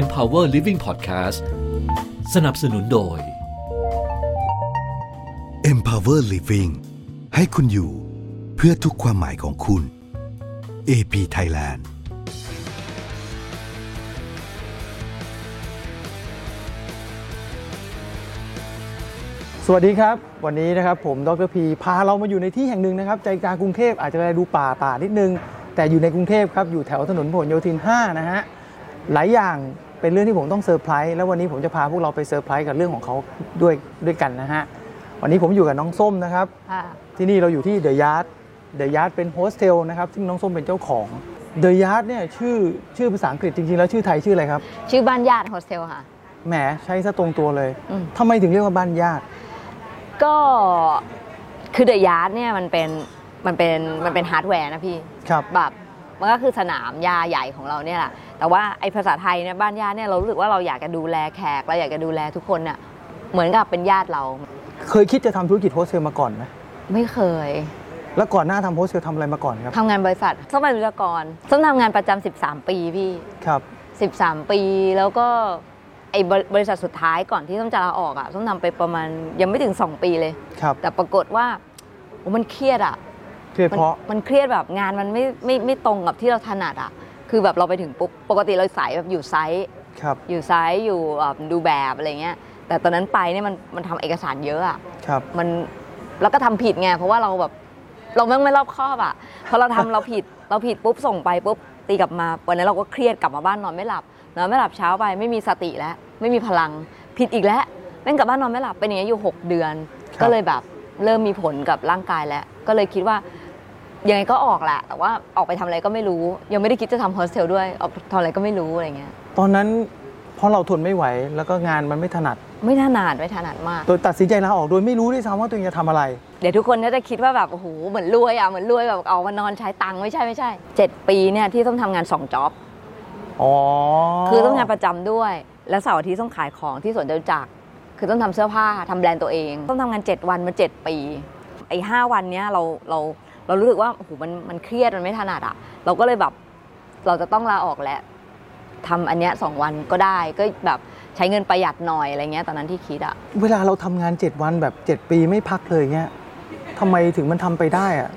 Empower Living Podcast สนับสนุนโดย Empower Living ให้คุณอยู่เพื่อทุกความหมายของคุณ AP Thailand สวัสดีครับ วันนี้นะครับผมดรพีพาเรามาอยู่ในที่แห่งหนึ่งนะครับ ใจกลางกรุงเทพอาจจะดูป่าป่านิดนึง แต่อยู่ในกรุงเทพครับ อยู่แถวถนนพหลโยธิน 5 นะฮะ หลายอย่างเป็นเรื่องที่ผมต้องเซอร์ไพรส์แล้ววันนี้ผมจะพาพวกเราไปเซอร์ไพรส์กับเรื่องของเขาด้วยด้วยกันนะฮะวันนี้ผมอยู่กับน้องส้มนะครับ ค่ะที่นี่เราอยู่ที่ The Yard The Yard เป็นโฮสเทลนะครับซึ่งน้องส้มเป็นเจ้าของ The Yard เนี่ยชื่อชื่อภาษาอังกฤษจริงๆแล้วชื่อไทยชื่ออะไรครับชื่อบ้านญาติโฮสเทลค่ะ แหมใช้ซะตรงตัวเลยอืม ทำไมถึงเรียกว่าบ้านญาติก็คือ The Yard เนี่ยมันเป็นมันเป็นมันเป็นฮาร์ดแวร์นะพี่ ครับ แบบ มันก็คือสนามหญ้าใหญ่ของเราเนี่ยแหละแต่ว่าไอ้ภาษาไทยเนี่ยบ้านญาติเนี่ยเรารู้สึกว่าเราอยากจะดูแลแขกเราอยากจะดูแลทุกคนน่ะเหมือนกับเป็นญาติเรา เคยคิดจะทำธุรกิจโฮสเทลมาก่อนไหมไม่เคยแล้วก่อนหน้าทำโฮสเทลทำอะไรมาก่อนครับทำงานบริษัทส้มเป็นวิศวกรส้มทำงานประจำ13 ปีพี่ ครับ 13 ปีแล้วก็ไอ้บริบริษัทสุดท้ายก่อนที่ส้มจะลาออกอะส้มทำไปประมาณยังไม่ถึง 2 ปีเลย ครับ แต่ปรากฏว่าโอ้มันเครียดอะ เครียดมันเพราะมันเครียดแบบงานมันไม่ไม่ไม่ตรงกับที่เราถนัดอะคือแบบเราไปถึงปุ๊บปกติเราสายแบบอยู่ไซต์ครับอยู่ไซต์อยู่แบบดูแบบอะไรเงี้ยแต่ตอนนั้นไปเนี่ยมันมันทำเอกสารเยอะอะครับมันแล้วก็ทำผิดไงเพราะว่าเราแบบเราไม่ไม่รอบคอบอะพอเราทำเราผิดเราผิดปุ๊บส่งไปปุ๊บตีกลับมาวันนั้นเราก็เครียดกลับมาบ้านนอนไม่หลับนอนไม่หลับเช้าไปไม่มีสติแล้วไม่มีพลังผิดอีกแล้วแม่งกลับบ้านนอนไม่หลับเป็นอย่างนี้ยอยู่ 6 เดือน ก็เลยแบบเริ่มมีผลกับร่างกายแล้ว ก็เลยคิดว่า ยังไงก็ออกแหละแต่ว่าออกไปทำอะไรก็ไม่รู้ ยังไม่ได้คิดจะทำโฮสเทลด้วยออกทำอะไรก็ไม่รู้อะไรเงี้ยตอนนั้นเพราะเราทนไม่ไหวแล้วก็งานมันไม่ถนัด ไม่ถนัดไม่ถนัดมากโดยตัดสินใจลาออกโดยไม่รู้ด้วยซ้ำว่าตัวเองจะทำอะไร เดี๋ยวทุกคนก็จะคิดว่าแบบโอ้โหเหมือนรวยอะเหมือนรวยแบบเอามานอนใช้ตังค์ไม่ใช่ไม่ใช่เจ็ดปีเนี่ยที่ต้องทำงานสองจ็อบอ๋อคือต้องงานประจำด้วย และเสาร์อาทิตย์ต้องขายของที่สวนจตุจักรคือต้องทำเสื้อผ้าทำแบรนด์ตัวเอง ต้องทำงาน 7 วันมา 7 ปีไอ้ห้าวันเนี้ยเราเรา เรารู้สึกว่าโอ้โหมันมันเครียดมันไม่ถนัดอะเราก็เลยแบบเราจะต้องลาออกแล้วทำอันเนี้ยสองวันก็ได้ก็แบบใช้เงินประหยัดหน่อยอะไรเงี้ยตอนนั้นที่คิดอะเวลาเราทำงาน 7 วันแบบ 7 ปีไม่พักเลยเงี้ยทำไมถึงมันทำไปได้อะ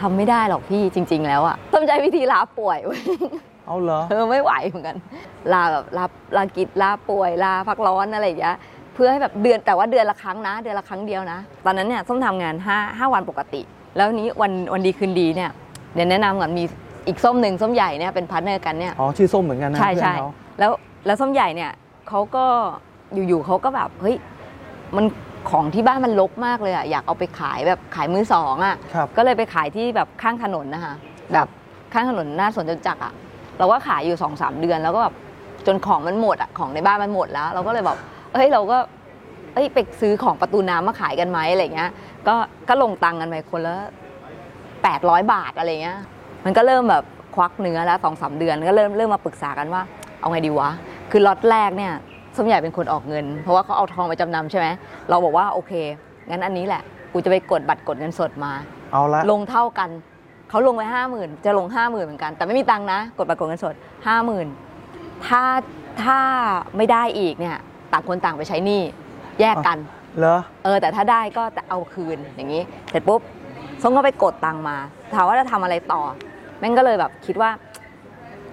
ทำไม่ได้หรอกพี่จริง ๆ แล้วอะต้องใช้วิธีลาป่วยเว้ยเอาเหรอเออไม่ไหวเหมือนกัน ลาแบบลาลากิจลาป่วยลาพักร้อนอะไรอย่างเงี้ยเพื่อให้แบบเดือนแต่ว่าเดือนละครั้งนะ เดือนละครั้งเดียวนะ ตอนนั้นเนี่ยส้มทำงาน5 5วันปกติ แล้วนี้วันวันดีคืนดีเนี่ยเดี๋ยวแนะนำก่อนมีอีกส้มหนึ่งส้มใหญ่เนี่ยเป็น partner กันเนี่ยอ๋อชื่อส้มเหมือนกันนะใช่เพื่อนใช่เขาแล้วแล้วส้มใหญ่เนี่ยเขาก็อยู่ๆเขาก็แบบเฮ้ยมันของที่บ้านมันลกมากเลยอะอยากเอาไปขายแบบขายมือสองอะครับก็เลยไปขายที่แบบข้างถนนนะคะแบบข้างถนนหน้าสวนจตุจักรอะเราก็ขายอยู่สองสามเดือนแล้วก็แบบจนของมันหมดอะของในบ้านมันหมดแล้ว เราก็เลยแบบเอ้ยเราก็ เอ้ยไปซื้อของประตูน้ำมาขายกันไหมอะไรเงี้ย ก็ก็ลงตังค์กันไปคนละแปดร้อยบาทอะไรเงี้ย มันก็เริ่มแบบควักเนื้อแล้วสองสามเดือนก็เริ่มเริ่มมาปรึกษากันว่า เอาไงดีวะ คือล็อตแรกเนี่ยส้มใหญ่เป็นคนออกเงิน เพราะว่าเขาเอาทองไปจำนำใช่ไหมเราบอกว่าโอเค งั้นอันนี้แหละ กูจะไปกดบัตรกดเงินสดมาเอาละลงเท่ากันเขาลงไปห้าหมื่นจะลงห้าหมื่นเหมือนกัน แต่ไม่มีตังค์นะ กดบัตรกดเงินสดห้าหมื่นถ้าถ้าไม่ได้อีกเนี่ยต่างคนต่างไปใช้หนี้ แยกกันเหรอเออ แต่ถ้าได้ก็จะเอาคืนอย่างนี้ เสร็จปุ๊บส้มก็ไปกดตังค์มา ถามว่าจะทำอะไรต่อ แม่งก็เลยแบบคิดว่า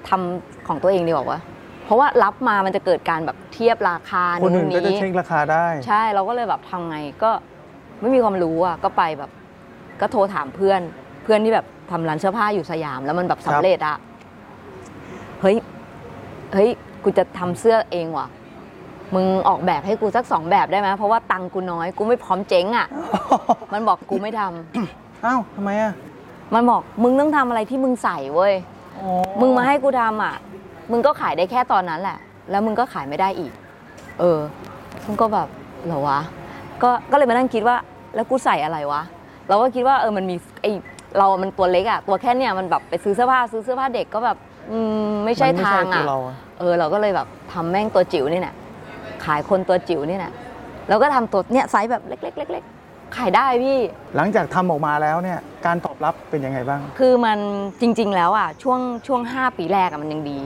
ทำของตัวเองดีกว่าวะเพราะว่ารับมามันจะเกิดการแบบเทียบราคาคนอื่นก็จะนี้เช็คราคาได้ ใช่เราก็เลยแบบทำไงก็ไม่มีความรู้อะก็ไปแบบ ก็โทรถามเพื่อน เพื่อนที่แบบทำร้านเสื้อผ้าอยู่สยาม แล้วมันแบบสำเร็จอะเฮ้ยเฮ้ยกูจะทำเสื้อเองว่ะ มึงออกแบบให้กูสักสองแบบได้ไหมเพราะว่าตังค์กูน้อยกูไม่พร้อมเจ๊งอะ มันบอกกูไม่ทำ อ้าวทำไมอะมันบอกมึงต้องทำอะไรที่มึงใส่เว้ย อ๋อมึงมาให้กูทำอะ มึงก็ขายได้แค่ตอนนั้นแหละ แล้วมึงก็ขายไม่ได้อีก เออมึงก็แบบเหรอวะ ก็ ก็เลยมานั่งคิดว่า แล้วกูใส่อะไรวะ เราก็คิดว่าเออ มันมีไอเรา มันตัวเล็กอะตัวแค่เนี้ยมันแบบไปซื้อเสื้อผ้าซื้อเสื้อผ้าเด็กก็แบบ อืม ไม่ใช่มันทางตัอะวเราอะ เออ เราก็เลยแบบทำแม่งตัวจิ๋วนี่แหละ ขายคนตัวจิ๋วนี่แหละแล้วก็ทำตัวเนี้ยไซส์แบบเล็กๆเล็กๆขายได้พี่ หลังจากทำออกมาแล้วเนี่ยการตอบรับเป็นยังไงบ้าง คือมันจริง ๆ แล้วอะช่วงช่วง 5 ปีแรกอะมันยังดี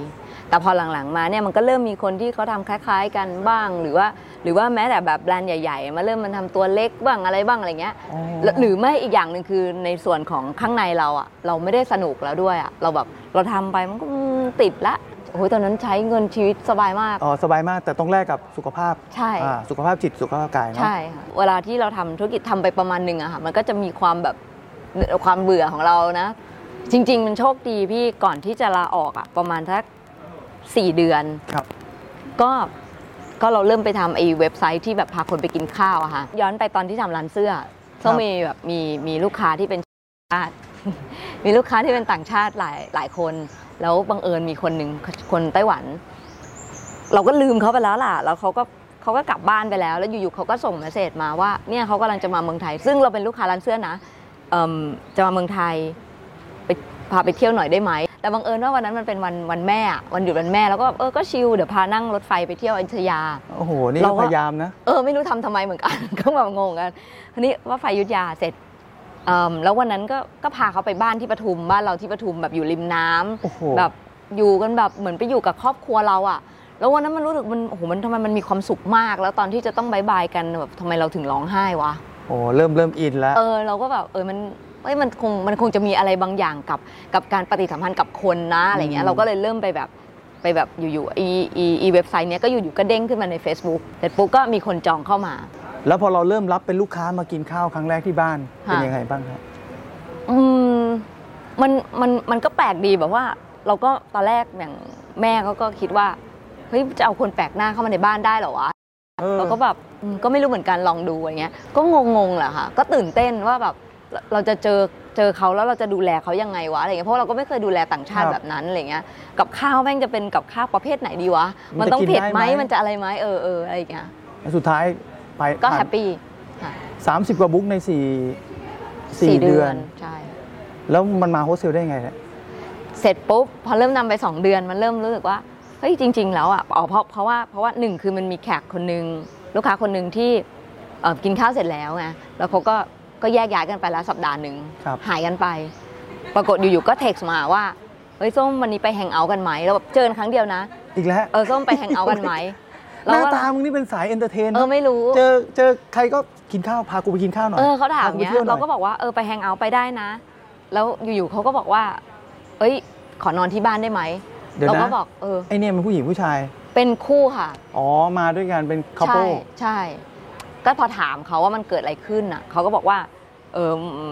แแต่พอหลังๆมาเนี่ยมันก็เริ่มมีคนที่เขาทำคล้าย ๆ กันบ้างหรือว่า หรือว่าแม้แต่แบบแบรนด์ใหญ่ ๆ มาเริ่มมันทำตัวเล็กบ้างอะไรบ้างอะไรเงี้ยอ๋อแล้วหรือไม่อีกอย่างหนึ่งคือในส่วนของข้างในเราอะเราไม่ได้สนุกแล้วด้วยอะเราแบบเราทำไปมันก็อืมติดละ โอ้ยตอนนั้นใช้เงินชีวิตสบายมาก อ๋อสบายมากแต่ต้องแลกกับสุขภาพใช่อ่าสุขภาพจิตสุขภาพกายเนาะใช่ค่ะเวลาที่เราทำธุรกิจทำไปประมาณหนึ่งอะค่ะมันก็จะมีความแบบความเบื่อของเรานะ จริง ๆ มันโชคดีพี่ก่อนที่จะลาออกอะประมาณสักสี่เดือนครับ ก็ก็เราเริ่มไปทำไอ้เว็บไซต์ที่แบบพาคนไปกินข้าวอะค่ะย้อนไปตอนที่ทำร้านเสื้อต้องมีแบบมีมีลูกค้าที่เป็นชาติมีลูกค้าที่เป็นต่างชาติหลายหลายคน แล้วบังเอิญมีคนหนึ่งคนไต้หวัน เราก็ลืมเขาไปแล้วล่ะ แล้วเขาก็เขาก็กลับบ้านไปแล้ว แล้วอยู่ๆเขาก็ส่งเมสเซจมาว่าเนี่ยเขากำลังจะมาเมืองไทย ซึ่งเราเป็นลูกค้าร้านเสื้อนะเอิ่มจะมาเมืองไทยไปพาไปเที่ยวหน่อยได้ไหมแต่บังเอิญว่าวันนั้นมันเป็นวันวันแม่อะวันหยุดวันแม่แล้วก็เออก็ชิลเดี๋ยวพานั่งรถไฟไปเที่ยวอยุธยาโอ้โหนี่เราก็ก็พยายามนะเออไม่รู้ทำทำไมเหมือนกันก็แบบงงกันทีนี้ว่าไปอยุธยาเสร็จเอิ่ม แล้ววันนั้นก็ก็พาเขาไปบ้านที่ปทุมบ้านเราที่ปทุมแบบอยู่ริมน้ำโอ้โหแบบอยู่กันแบบเหมือนไปอยู่กับครอบครัวเราอะแล้ววันนั้นมันรู้สึกมันโอ้โหมันทำไมมันมีความสุขมาก แล้วตอนที่จะต้อง bye bye กันแบบทำไมเราถึงร้องไห้วะโอ้เริ่มเริ่มอินแล้ว เออเราก็แบบเออมันเอ้ยมันคงมันคงจะมีอะไรบางอย่างกับกับการปฏิสัมพันธ์กับคนนะอะไรเงี้อืยมเราก็เลยเริ่มไปแบบไปแบบอยู่ๆอีอีอีเว็บไซต์เนี้ยก็อยู่ๆก็เด้งขึ้นมาใน Facebook เสร็จปุ๊บก็มีคนจองเข้ามา แล้วพอเราเริ่มรับเป็นลูกค้ามากินข้าวครั้งแรกที่บ้าน เป็นค่ะยังไงบ้างครับอืมมันมันมันก็แปลกดีแบบว่า เราก็ตอนแรกอย่างแม่เขาก็คิดว่าเฮ้ยจะเอาคนแปลกหน้าเข้ามาในบ้านได้เหรอวะเออเราก็แบบอืมก็ไม่รู้เหมือนกันลองดูอะไรเงี้ย ก็งงๆแหละค่ะ ก็ตื่นเต้นว่าแบบเราเราจะเจอเจอเขาแล้วเราจะดูแลเขายังไงวะอะไรเงี้ยเพราะเราก็ไม่เคยดูแลต่างชาติครับแบบนั้นอะไรเงี้ยกับข้าวแม่งจะเป็นกับข้าวประเภทไหนดีวะมัมันนจะต้องเผ็ดไหมกินได้ไหมมันจะอะไรไหมเออเอออะไรอย่างเงี้ยแล้วสุดท้าย ไปก็ happy ค่ะสามสิบกว่า book ในสี่สี่เดือนใช่แล้วมันมาโฮสเทลได้ไงเนี่ยเสร็จปุ๊บพอเริ่มทำไป 2 เดือนมันเริ่มรู้สึกว่าเฮ้ยจริง ๆ แล้วอะอ๋อเพราะเพราะว่าเพราะว่าหนึ่งคือมันมีแขกคนหนึ่งลูกค้าคนหนึ่งที่เอ่อกินข้าวเสร็จแล้วไงแล้วเขาก็ก็แยกย้ายกันไปแล้วสัปดาห์หนึ่งครับหายกันไป ปรากฏอยู่ๆก็เท็กซ์มาว่าเฮ้ยส้มวันนี้ไปแฮงเอาท์กันไหมแล้วแบบเจอกันครั้งเดียวนะ อีกแล้วเออส้มไปแฮงเอาท์กันไหม หน้าตามึงนี่เป็นสายเอนเตอร์เทนเออไม่รู้เจอเจอใครก็กินข้าวพากูไปกินข้าวหน่อยเออเขาถามพไปเนี้ยที่วหน่เราอยก็บอกว่าเออไปแฮงเอาท์ไปได้นะ แล้วอยู่ๆเขาก็บอกว่า เอ้ย ขอนอนที่บ้านได้ไหมเดี๋ยวเรานะก็บอกเออไอเนี่ยมันผู้หญิงผู้ชาย เป็นคู่ค่ะ อ๋อมาด้วยกันเป็นคัพใช่เปิลใช่ ก็พอถามเขาว่ามันเกิดอะไรขึ้นอะเขาก็บอกว่าเออ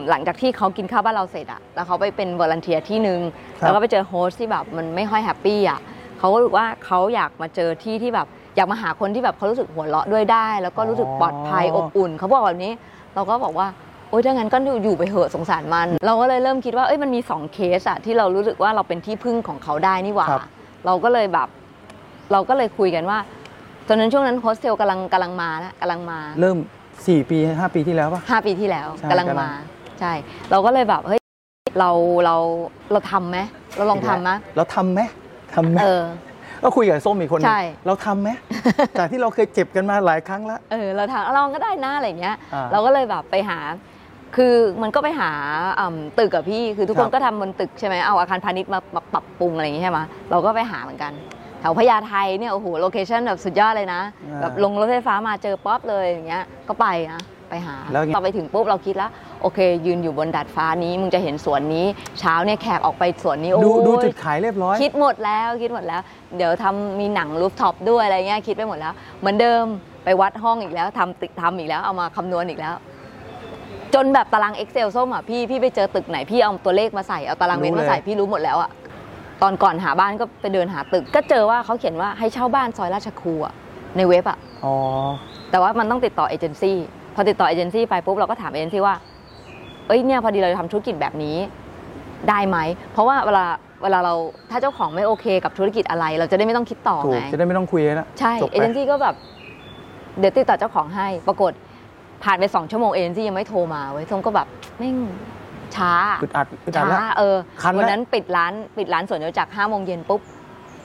หลังจากที่เขากินข้าวบ้านเราเสร็จอะแล้วเขาไปเป็น volunteer ที่หนึ่งแล้วก็ไปเจอ host ที่แบบมันไม่ค่อย happy อะเขาก็รู้สึกว่าเขาอยากมาเจอที่ที่แบบ อยากมาหาคนที่แบบเขารู้สึกหัวเราะด้วยได้ แล้วก็รู้สึกปลอดภัยอบอุ่นเขาบอกแบบนี้ เราก็บอกว่าโอ๊ยถ้างั้นก็อยู่ไปเหอะสงสารมัน เราก็เลยเริ่มคิดว่าเอ้ยมันมีสองเคสอะที่เรารู้สึกว่าเราเป็นที่พึ่งของเขาได้นี่หว่าครับเราก็เลยแบบ เราก็เลยคุยกันว่าตอนนั้นช่วงนั้นโฮสเทลกำลังกำลังมาแล้วกำลังมา เริ่ม 4 ปี 5 ปีที่แล้วป่ะห้าปีที่แล้วใช่กำลังกำลังมา ใช่ เราก็เลยแบบเฮ้ยเราเราเราทำไหมเราลองทำไหมเราทำไหมทำไหมเออ ก็คุยกับส้มอีกคนหนึ่งใช่เราทำไหมจากที่เราเคยเจ็บกันมาหลายครั้งแล้วเออเราทำลองก็ได้นะอะไรอย่างเงี้ยอ่าเราก็เลยแบบไปหา คือมันก็ไปหาอืมตึกกับพี่คือทุกคครันบก็ทำบนตึกใช่ไหมเอาอาคารพาณิชย์มามาปรับปรุงอะไรอย่างงี้ใช่ไหมเราก็ไปหาเหมือนกันแถวพญาไทเนี่ยโอ้โห location แบบสุดยอดเลยนะอ่าแบบลงรถไฟฟ้ามาเจอป๊อปเลยอย่างเงี้ยก็ไปนะไปหาแล้วไงพอไปถึงปุ๊บเราคิดแล้ว โอเค ยืนอยู่บนดาดฟ้านี้มึงจะเห็นสวนนี้ เช้าเนี่ยแขกออกไปสวนนี้โอ้ดูดูยจุดขายเรียบร้อย คิดหมดแล้วคิดหมดแล้ว เดี๋ยวทำมีหนัง rooftop ด้วยอะไรเงี้ยคิดไปหมดแล้ว เหมือนเดิมไปวัดห้องอีกแล้วทำตึกทำอีกแล้วเอามาคำนวณอีกแล้ว จนแบบตาราง Excel ส้มอะพี่พี่ไปเจอตึกไหนพี่เอาตัวเลขมาใส่เอาตารางเมตรรู้เลยมาใส่พี่รู้หมดแล้วอะตอนก่อนหาบ้านก็ไปเดินหาตึก ก็เจอว่าเขาเขียนว่าให้เช่าบ้านซอยราชครูอะในเว็บอะ อ๋อ แต่ว่ามันต้องติดต่อเอเจนซี่พอติดต่อเอเจนซี่ไปปุ๊บเราก็ถามเอเจนซี่ว่า เอ้ยเนี่ยพอดีเราจะทำธุรกิจแบบนี้ได้ไหม เพราะว่าเวลาเวลาเราถ้าเจ้าของไม่โอเคกับธุรกิจอะไร เราจะได้ไม่ต้องคิดต่อถูกไงจะได้ไม่ต้องคุยแล้วใช่จบเอไปเจนซี่ก็แบบเดี๋ยวติดต่อเจ้าของให้ ปรากฏผ่านไปสองชั่วโมงเอเจนซี่ยังไม่โทรมาเว้ยส้มก็แบบแม่งช้าอึดอัดอึดอัดช้าแล้ว เออคันแล้ว วันนั้นปิดร้านปิดร้านสวนจตุจักรห้าโมงเย็นปุ๊บ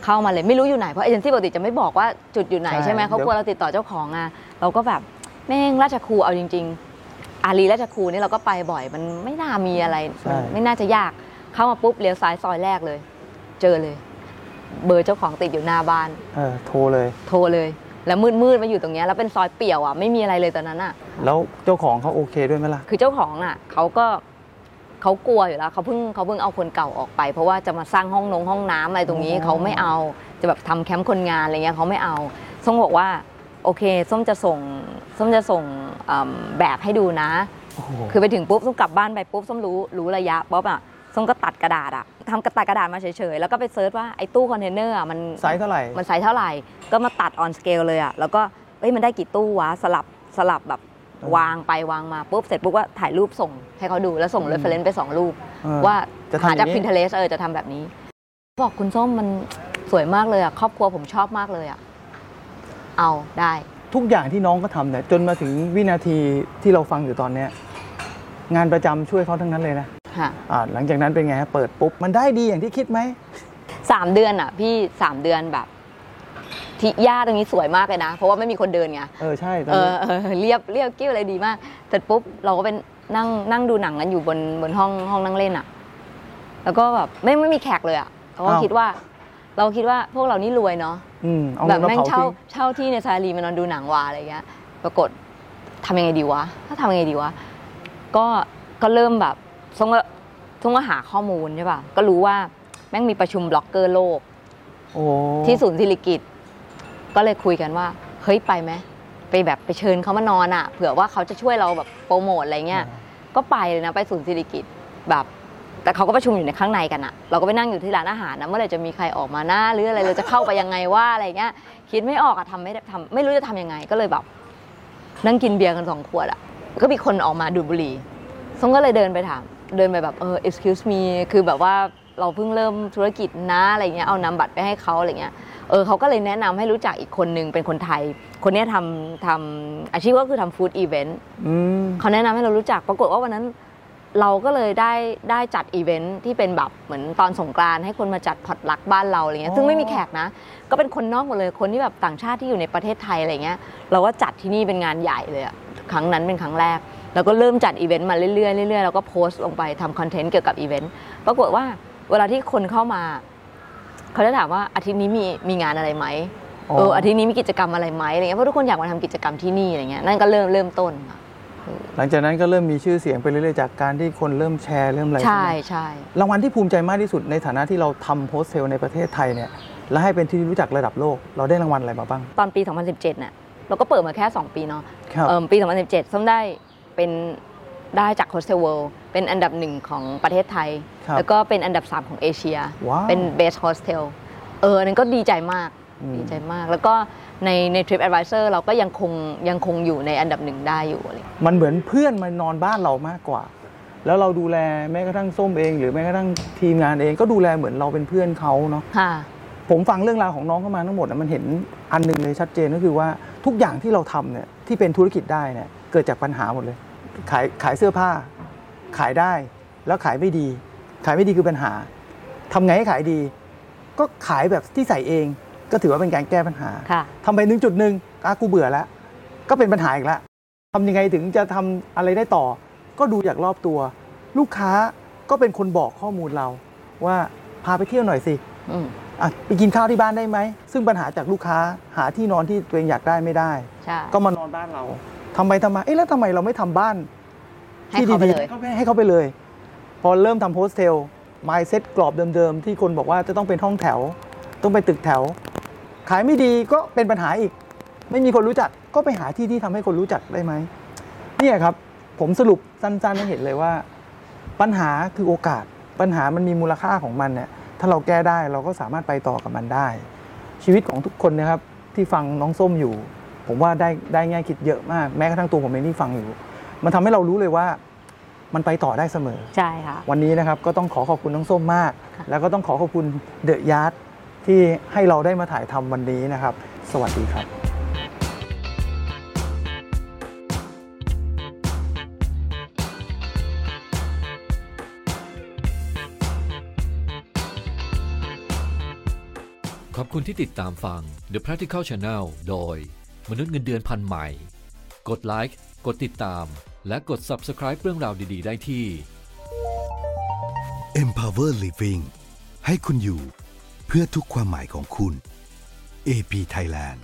เข้ามาเลยไม่รู้อยู่ไหนเพราะเอเจนซี่ปกติจะไม่บอกว่าจุดอยู่ไหนใช่ใช่ไหมเขาเดี๋ยวกลัวเราติดต่อเจ้าของอะเราก็แบบแม่งราชครูเอาจริง ๆ อารีราชครูนี่เราก็ไปบ่อย มันไม่น่ามีอะไรมันไม่น่าจะยาก เข้ามาปุ๊บเลี้ยวซ้ายซอยแรกเลย เจอเลย เบอร์เจ้าของติดอยู่หน้าบ้านเออโทรเลย โทรเลย แล้วมืดมืดๆมาอยู่ตรงเนี้ยแล้วเป็นซอยเปี่ยวอะไม่มีอะไรเลยตอนนั้นอะ แล้วเจ้าของเขาโอเคด้วยไหมล่ะคือเจ้าของอะเขาก็เขากลัวอยู่แล้วเขาเพิ่งเขาเพิ่งเอาคนเก่าออกไป เพราะว่าจะมาสร้างห้องนงห้องน้ำอะไรตรงนี้อ๋อเขาไม่เอาจะแบบทำแคมป์คนงานอะไรเงี้ยเขาไม่เอาส้มบอกว่า โอเคส้มจะส่งส้มจะส่งอืมแบบให้ดูนะโอ้โหคือไปถึงปุ๊บส้มกลับบ้านไปปุ๊บส้มรู้รู้ระยะป๊อบอะส้มก็ตัดกระดาษอะทำกระตัดกระดาษมาเฉยๆ แล้วก็ไป search ว่าไอ้ตู้คอนเทนเนอร์อะมันไซส์เท่าไหร่ มันไซส์เท่าไหร่ ก็มาตัด on scale เลยอะแล้วก็เอ้ยมันได้กี่ตู้วะสลับสลับแบบอืมวางไปวางมาปุ๊บเสร็จปุ๊บก็ถ่ายรูปส่งให้เขาดูแล้วส่งอืม reference ไปสองรูปเออว่าจะทำหาจากอย่างนี้ Pinterest เออจะทำแบบนี้ บอกคุณส้มมันสวยมากเลยอะครอบครัวผมชอบมากเลยอะ เอาได้ทุกอย่างที่น้องก็ทำเนี่ยจนมาถึงวินาทีที่เราฟังอยู่ตอนเนี้ยงานประจำช่วยเขาทั้งนั้นเลยนะค่ะอ่าหลังจากนั้นเป็นไงฮะเปิดปุ๊บมันได้ดีอย่างที่คิดไหม สามเดือนอะ พี่สามเดือนแบบที่หญ้าตรงนี้สวยมากเลยนะ เพราะว่าไม่มีคนเดินไง เออใช่ตอนเอนี้อเออเรียบเรียบกิ้วอะไรดีมากเสร็จปุ๊บเราก็เป็นนั่งนั่งดูหนังกันอยู่บนบนห้องห้องนั่งเล่นอะแล้วก็แบบไม่ไม่มีแขกเลยอะเราก็คิดว่า เราคิดว่าพวกเรานี่รวยเนาะอืมเอา แบเงิบนมาแม่งเผาเช่าทิ้งเช่าที่ในซาลีมานอนดูหนังวาอะไรเงี้ย ปรากฏทำยังไงดีวะ ถ้าทำยังไงดีวะ ก็ก็เริ่มแบบทรงว่าทรงว่าหาข้อมูลใช่ป่ะ ก็รู้ว่าแม่งมีประชุมบล็อกเกอร์โลกโอ้ที่ศูนย์ศิริกิตก็เลยคุยกันว่า เฮ้ยไปไหมไปแบบไปเชิญเขามานอนอะ เผื่อว่าเขาจะช่วยเราแบบโปรโมทอะไรเงี้ย ก็ไปเลยนะไปศูนย์ศิริกิตแบบ แต่เขาก็ประชุมอยู่ในข้างในกันอะเราก็ไปนั่งอยู่ที่ร้านอาหารนะเมื่อไหร่จะมีใครออกมาหน้าหรืออะไรเราจะเข้าไปยังไงว่าอะไรเงี้ยคิดไม่ออกอะทำไม่ได้ทำไม่รู้จะทำยังไงก็เลยแบบนั่งกินเบียร์กันสองขวดอะก็มีคนออกมาดูดบุหรี่ส้มก็เลยเดินไปถาม เดินไปแบบเออ excuse me คือแบบว่าเราเพิ่งเริ่มธุรกิจนะอะไรเงี้ยเอานามบัตรไปให้เขาอะไรเงี้ยเออเขาก็เลยแนะนำให้รู้จักอีกคนนึงเป็นคนไทย คนเนี้ยทำทำอาชีพก็คือทำ food event อืมเขาแนะนำให้เรารู้จักปรากฏว่าวันนั้น เราก็เลยได้ได้จัดอีเวนท์ที่เป็นแบบเหมือนตอนสงกรานต์ให้คนมาจัด potluck บ้านเราอะไรเงี้ยอ๋อซึ่งไม่มีแขกนะ ก็เป็นคนนอกหมดเลยคนที่แบบต่างชาติที่อยู่ในประเทศไทยอะไรเงี้ยเราก็จัดที่นี่เป็นงานใหญ่เลยอะครั้งนั้นเป็นครั้งแรก แล้วก็เริ่มจัดอีเวนต์มาเรื่อยๆเรื่อยๆแล้วก็โพสต์ลงไปทำ content เกี่ยวกับอีเวนต์ปรากฏว่าเวลาที่คนเข้ามา เขาจะถามว่าอาทิตย์นี้มีมีงานอะไรไหมเอออาทิตย์นี้มีกิจกรรมอะไรไหมอะไรเงี้ยเพราะทุกคนอยากมาทำกิจกรรมที่นี่อะไรเงี้ยนั่นก็เริ่มเริ่มต้นค่ะ หลังจากนั้นก็เริ่มมีชื่อเสียงไปเรื่อยๆจากการที่คนเริ่มแชร์เริ่มอะไรใช่ไหมใช่รางวัลที่ภูมิใจมากที่สุดในฐานะที่เราทำโฮสเทลในประเทศไทยเนี่ยและให้เป็นที่รู้จักระดับโลก เราได้รางวัลอะไรมาบ้าง ตอนปี 2017น่ะเราก็เปิดมาแค่ 2 ปีเนาะครับ เอิ่มปี 2017ส้มได้เป็นได้จาก Hostel World เป็นอันดับหนึ่งของประเทศไทย ครับแล้วก็เป็นอันดับ 3 ของเอเชีย ว้าว เป็น Best Hostel เอออันนั้นก็ดีใจมาก อืม ดีใจมาก แล้วก็ ในใน Trip Advisor เราก็ยังคงยังคงอยู่ในอันดับหนึ่งได้อยู่อะไรมันเหมือนเพื่อนมานอนบ้านเรามากกว่า แล้วเราดูแลแม้กระทั่งส้มเอง หรือแม้กระทั่งทีมงานเองก็ดูแลเหมือนเราเป็นเพื่อนเขาเนาะค่ะผมฟังเรื่องราวของน้องเข้ามาทั้งหมดนะมันเห็นอันหนึ่งเลยชัดเจนก็คือว่าทุกอย่างที่เราทำเนี่ยที่เป็นธุรกิจได้เนี่ยเกิดจากปัญหาหมดเลย ขายขายเสื้อผ้า ขายได้แล้วขายไม่ดี ขายไม่ดีคือปัญหาทำไงให้ขายดี ก็ขายแบบที่ใส่เอง ก็ถือว่าเป็นการแก้ปัญหาค่ะทำไปหนึ่งจุดหนึ่งอะกูเบื่อแล้ว ก็เป็นปัญหาอีกแล้วทำยังไงถึงจะทำอะไรได้ต่อ ก็ดูจากรอบตัว ลูกค้าก็เป็นคนบอกข้อมูลเรา ว่าพาไปเที่ยวหน่อยสิอืมอะไปกินข้าวที่บ้านได้ไหม ซึ่งปัญหาจากลูกค้าหาที่นอนที่ตัวเองอยากได้ไม่ได้ใช่ก็มานอนบ้านเราทำไปทำมา เอ๊ะแล้วทำไมเราไม่ทำบ้านให้ที่เขาไปดีเลยๆให้เขาไปให้เขาไปเลย พอเริ่มทำโฮสเทล mindset กรอบเดิมๆ ที่คนบอกว่าจะต้องเป็นห้องแถว ต้องเป็นตึกแถว ขายไม่ดีก็เป็นปัญหาอีก ไม่มีคนรู้จักก็ไปหาที่ที่ทำให้คนรู้จักได้ไหมเนี่ยครับ ผมสรุปสั้นๆให้เห็นเลยว่า ปัญหาคือโอกาส ปัญหามันมีมูลค่าของมันเนี่ยถ้าเราแก้ได้เราก็สามารถไปต่อกับมันได้ ชีวิตของทุกคนนะครับที่ฟังน้องส้มอยู่ ผมว่าได้ได้แง่คิดเยอะมากแม้กระทั่งตัวผมเองที่ฟังอยู่ มันทำให้เรารู้เลยว่ามันไปต่อได้เสมอ ใช่ค่ะ วันนี้นะครับก็ต้องขอขอบคุณน้องส้มมากค่ะแล้วก็ต้องขอขอบคุณเดอะยาร์ด ที่ให้เราได้มาถ่ายทำวันนี้นะครับ สวัสดีครับขอบคุณที่ติดตามฟัง The Practical Channel โดย มนุษย์เงินเดือนพันใหม่ กดไลค์ กดติดตาม และกด Subscribe เรื่องราวดี ๆ ได้ที่ Empower Living ให้คุณอยู่ เพื่อทุกความหมายของคุณ AP Thailand